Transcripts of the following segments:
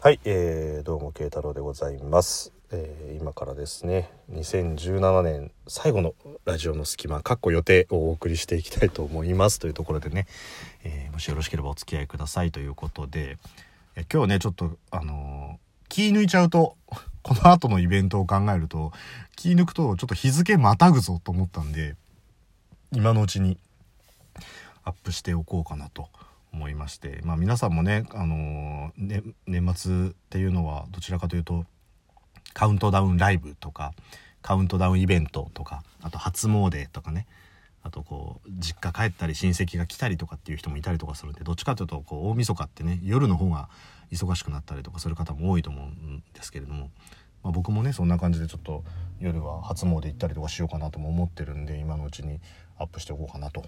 はい、えー、どうも慶太郎でございます、えー今からですね2017年最後のラジオの隙間かっこ予定をお送りしていきたいと思います。というところでね、えーもしよろしければお付き合いください。ということで、え今日ねちょっとあのー気抜いちゃうと この後のイベントを考えると気抜くとちょっと日付またぐぞと思ったんで今のうちにアップしておこうかなと思いましてまあ皆さんもね,、あのね年末っていうのはどちらかというとカウントダウンライブとかカウントダウンイベントとかあと初詣とかねあとこう実家帰ったり親戚が来たりとかっていう人もいたりとかするんでどっちかというとこう大晦日ってね夜の方が忙しくなったりとかする方も多いと思うんですけれども、まあ、僕もねそんな感じでちょっと夜は初詣行ったりとかしようかなとも思ってるんで今のうちにアップしておこうかなと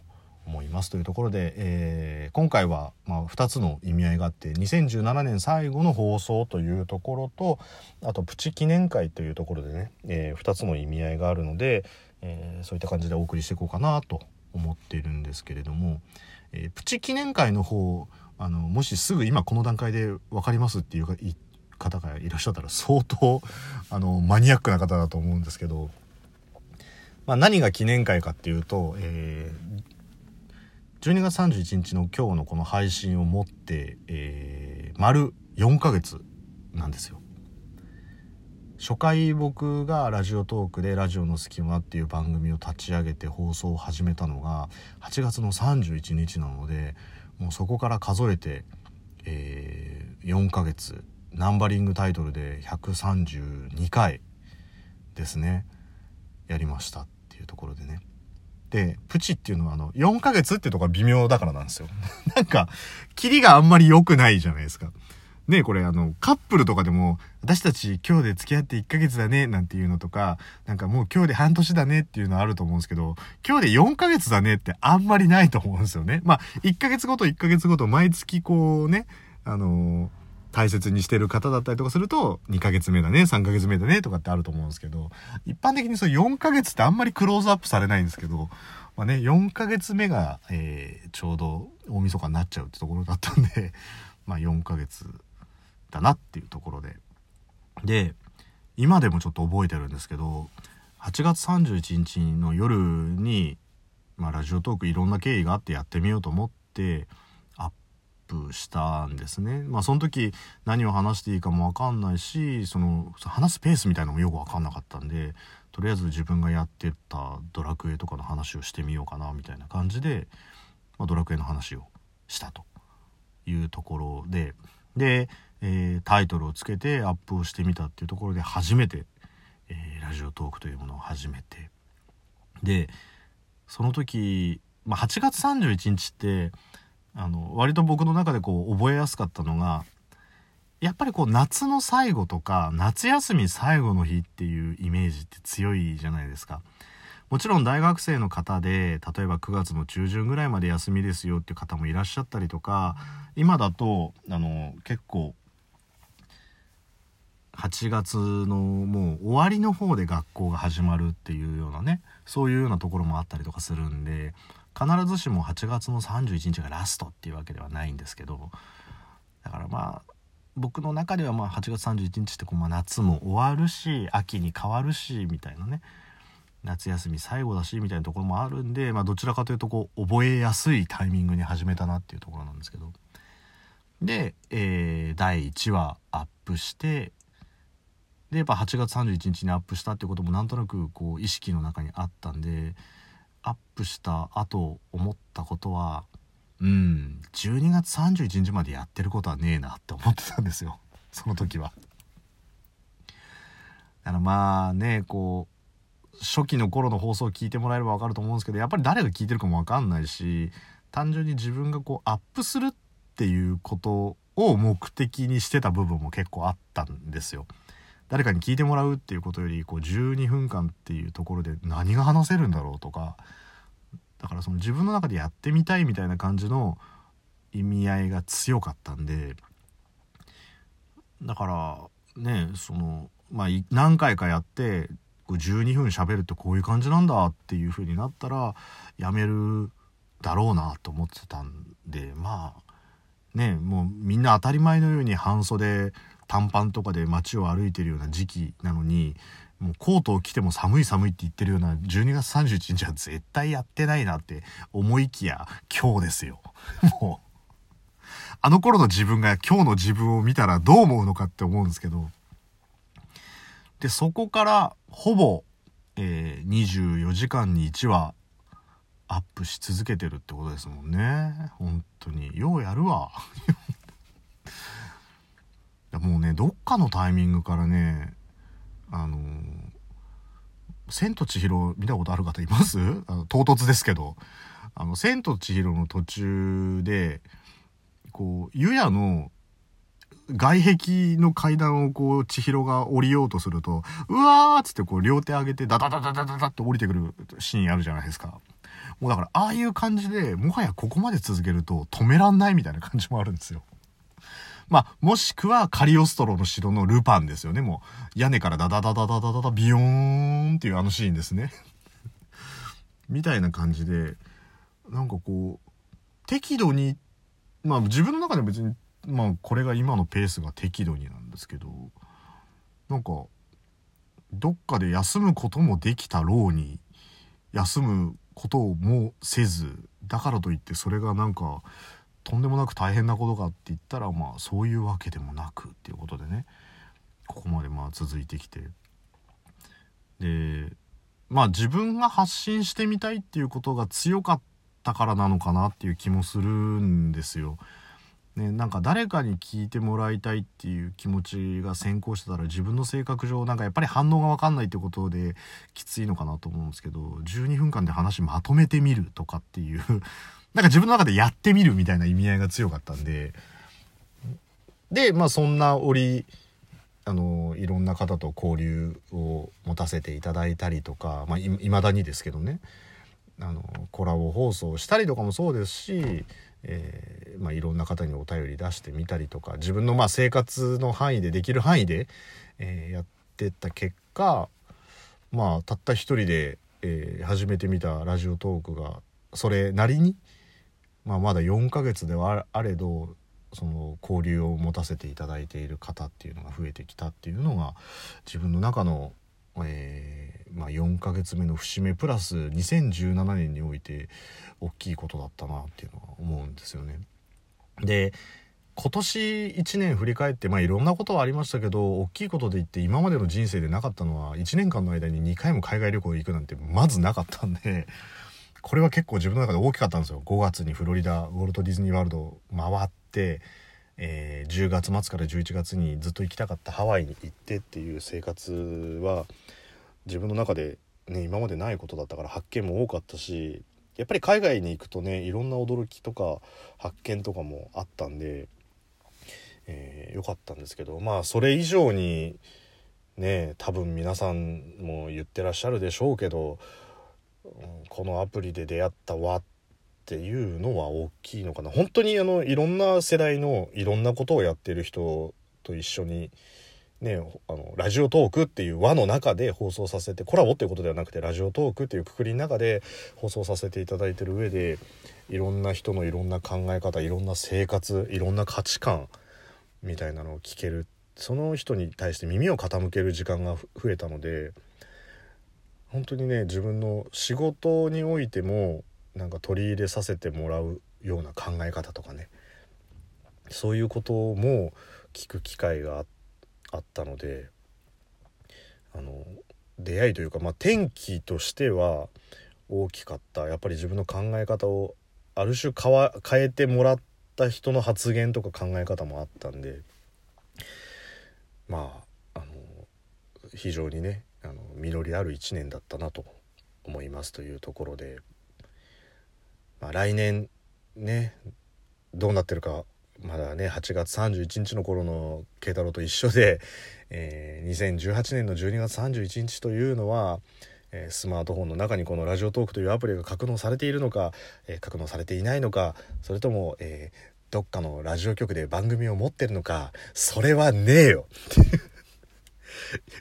思いますというところで、えー今回はま2つの意味合いがあって2017年最後の放送というところとあとプチ記念会というところでね、え2つの意味合いがあるので、えーそういった感じでお送りしていこうかなと思っているんですけれども、えプチ記念会の方あのもしすぐ今この段階で分かりますっていう方がいらっしゃったら相当 あのマニアックな方だと思うんですけど、まあ、何が記念会かっていうと、えー12月31日の今日のこの配信をもって、えー丸4ヶ月なんですよ。初回僕がラジオトークで「ラジオの隙間」っていう番組を立ち上げて放送を始めたのが8月の31日なのでもうそこから数えて、えー4ヶ月ナンバリングタイトルで132回ですねやりましたっていうところでね。でプチっていうのはあの4ヶ月っていうところが微妙だからなんですよ。なんかキリがあんまり良くないじゃないですか。ねこれあのカップルとかでも私たち今日で付き合って1ヶ月だねなんていうのとかなんかもう今日で半年だねっていうのあると思うんですけど今日で4ヶ月だねってあんまりないと思うんですよね。まあ1ヶ月ごと1ヶ月ごと毎月こうねあのー大切にしてる方だったりとかすると2ヶ月目だね3ヶ月目だねとかってあると思うんですけど一般的にそう4ヶ月ってあんまりクローズアップされないんですけど、まあね、4ヶ月目が、えーちょうど大晦日になっちゃうってところだったんで まあ4ヶ月だなっていうところで。で今でもちょっと覚えてるんですけど8月31日の夜に、まあ、ラジオトークいろんな経緯があってやってみようと思ってプしたんですね。まあその時何を話していいかも分かんないしその話すペースみたいなのもよく分かんなかったんでとりあえず自分がやってたドラクエとかの話をしてみようかなみたいな感じで、まあ、ドラクエの話をしたと。いうところで。で、えータイトルをつけてアップをしてみたっていうところで初めて、えーラジオトークというものを始めて。でその時、まあ、8月31日ってあの割と僕の中でこう覚えやすかったのがやっぱりこう夏の最後とか夏休み最後の日っていうイメージって強いじゃないですか。もちろん大学生の方で例えば9月の中旬ぐらいまで休みですよっていう方もいらっしゃったりとか今だとあの結構8月のもう終わりの方で学校が始まるっていうようなねそういうようなところもあったりとかするんで必ずしも8月の31日がラストっていうわけではないんですけどだからまあ僕の中ではまあ8月31日ってこうま夏も終わるし秋に変わるしみたいなね。夏休み最後だしみたいなところもあるんで、まあ、どちらかというとこう覚えやすいタイミングに始めたなっていうところなんですけど。で、えー第1話アップしてでやっぱ8月31日にアップしたっていうこともなんとなくこう意識の中にあったんでアップした後思ったことはうん12月31日までやってることはねえなって思ってたんですよ その時は。だからまあねこう初期の頃の放送を聞いてもらえれば分かると思うんですけどやっぱり誰が聞いてるかも分かんないし単純に自分がこうアップするっていうことを目的にしてた部分も結構あったんですよ。誰かに聞いてもらうっていうことよりこう12分間っていうところで何が話せるんだろうとかだからその自分の中でやってみたいみたいな感じの意味合いが強かったんでだからねそのまあ何回かやってこう12分喋るってこういう感じなんだっていう風になったらやめるだろうなと思ってたんでまあねもうみんな当たり前のように半袖短パンとかで街を歩いてるような時期なのにもうコートを着ても寒い寒いって言ってるような12月31日は絶対やってないなって思いきや今日ですよ。もう、あの頃の自分が今日の自分を見たらどう思うのかって思うんですけど、で、そこからほぼ、えー、24時間に1話アップし続けてるってことですもんね。本当に。ようやるわ。もうね、どっかのタイミングからね、あの千と千尋見たことある方います？あの唐突ですけど。あの、千と千尋の途中で、こう、湯屋の外壁の階段をこう、千尋が降りようとすると、うわーっつってこう、両手上げて、ダダダダダダダって降りてくるシーンあるじゃないですか。もうだから、ああいう感じで、もはやここまで続けると止めらんないみたいな感じもあるんですよ。まあ、もしくはカリオストロの城のルパンですよね。もう、屋根からダダダダダダダダビヨーンっていうあのシーンですね。みたいな感じで、なんかこう、適度に、まあ自分の中では別に、まあこれが今のペースが適度になんですけど、なんか、どっかで休むこともできたろうに、休むこともせず、だからといってそれがなんか、とんでもなく大変なことかって言ったらまあそういうわけでもなくっていうことでねここまでまあ続いてきてでまあ自分が発信してみたいっていうことが強かったからなのかなっていう気もするんですよ。ね、なんか誰かに聞いてもらいたいっていう気持ちが先行してたら自分の性格上なんかやっぱり反応が分かんないってことできついのかなと思うんですけど12分間で話まとめてみるとかっていうなんか自分の中でやってみるみたいな意味合いが強かったんで、で、まあそんな折、あの、いろんな方と交流を持たせていただいたりとか、まあいまだにですけどね、あの、コラボ放送したりとかもそうですし、えー、まあ、いろんな方にお便り出してみたりとか自分のまあ生活の範囲でできる範囲で、えー、やってった結果まあたった一人で、えー、始めてみたラジオトークがそれなりに、まあ、まだ4ヶ月ではあれどその交流を持たせていただいている方っていうのが増えてきたっていうのが自分の中の、えー、まあ、4ヶ月目の節目プラス2017年において大きいことだったなっていうのは思うんですよね。で今年1年振り返ってまあいろんなことはありましたけど大きいことで言って今までの人生でなかったのは1年間の間に2回も海外旅行行くなんてまずなかったんでこれは結構自分の中で大きかったんですよ。5月にフロリダウォルト・ディズニー・ワールド回って、えー、10月末から11月にずっと行きたかったハワイに行ってっていう生活は自分の中で、ね、今までないことだったから発見も多かったしやっぱり海外に行くとねいろんな驚きとか発見とかもあったんで、えー、よかったんですけどまあそれ以上にね多分皆さんも言ってらっしゃるでしょうけどこのアプリで出会った輪っていうのは大きいのかな本当にあのいろんな世代のいろんなことをやってる人と一緒にねあのラジオトークっていう輪の中で放送させてコラボっていうことではなくてラジオトークっていうくくりの中で放送させていただいてる上でいろんな人のいろんな考え方いろんな生活いろんな価値観みたいなのを聞けるその人に対して耳を傾ける時間が増えたので。本当にね自分の仕事においてもなんか取り入れさせてもらうような考え方とかね。そういうことも聞く機会があったのであの出会いというか、まあ、転機としては大きかった。やっぱり自分の考え方をある種変えてもらった人の発言とか考え方もあったんでまああの非常にねあの実りある1年だったなと思いますというところで、まあ、来年ねどうなってるかまだね8月31日の頃の慶太郎と一緒で、えー、2018年の12月31日というのは、えー、スマートフォンの中にこのラジオトークというアプリが格納されているのか、えー、格納されていないのかそれとも、えどっかのラジオ局で番組を持ってるのかそれはねえよ。っていう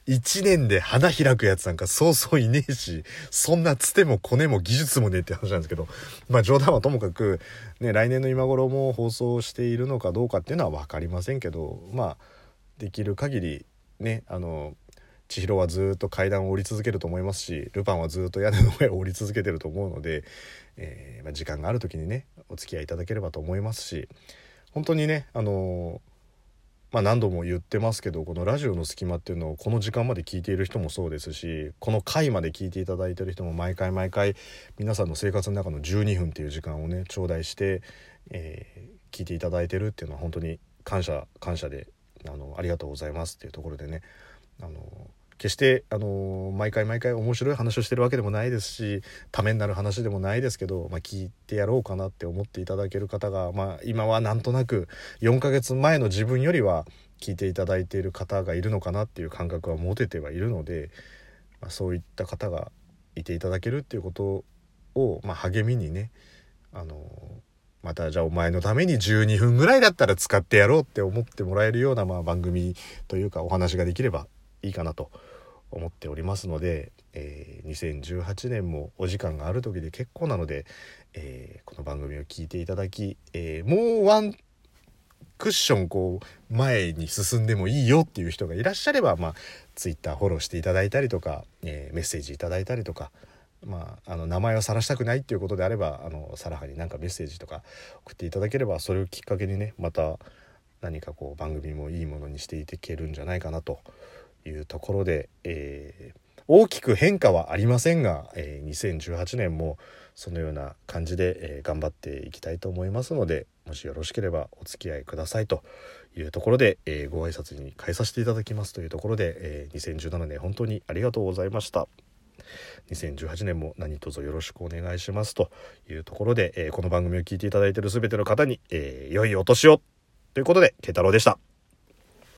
一年で花開くやつなんかそうそういねえし、そんなつてもコネも技術もねえって話なんですけど、まあ冗談はともかく、ね、来年の今頃も放送しているのかどうかっていうのは分かりませんけど、まあ、できる限りねあの千尋はずっと階段を降り続けると思いますしルパンはずっと屋根の上を降り続けてると思うので、えー、まあ、時間がある時にねお付き合いいただければと思いますし本当にねあのまあ、何度も言ってますけどこのラジオの隙間っていうのをこの時間まで聞いている人もそうですしこの回まで聞いていただいてる人も毎回毎回皆さんの生活の中の12分っていう時間をね頂戴して、えー、聞いていただいてるっていうのは本当に感謝感謝であのありがとうございますっていうところでねあの決してあの毎回毎回面白い話をしてるわけでもないですしためになる話でもないですけど、まあ、聞いてやろうかなって思っていただける方が、まあ、今はなんとなく4ヶ月前の自分よりは聞いていただいている方がいるのかなっていう感覚は持ててはいるので、まあ、そういった方がいていただけるっていうことを、まあ、励みにねあのまたじゃあお前のために12分ぐらいだったら使ってやろうって思ってもらえるようなまあ番組というかお話ができればいいかなと思っておりますので、えー、2018年もお時間がある時で結構なので、えー、この番組を聞いていただき、えー、もうワンクッションこう前に進んでもいいよっていう人がいらっしゃれば、まあ、Twitter フォローしていただいたりとか、え、メッセージいただいたりとか、まあ、あの名前を晒したくないっていうことであればあのサラハになんかメッセージとか送っていただければそれをきっかけにねまた何かこう番組もいいものにしていけるんじゃないかなというところで、えー、大きく変化はありませんが、えー、2018年もそのような感じで、えー、頑張っていきたいと思いますのでもしよろしければお付き合いくださいというところで、えー、ご挨拶に変えさせていただきますというところで、えー、2017年本当にありがとうございました。2018年も何卒よろしくお願いしますというところで、えー、この番組を聞いていただいている全ての方に、えー、良いお年をということで、慶太郎でした。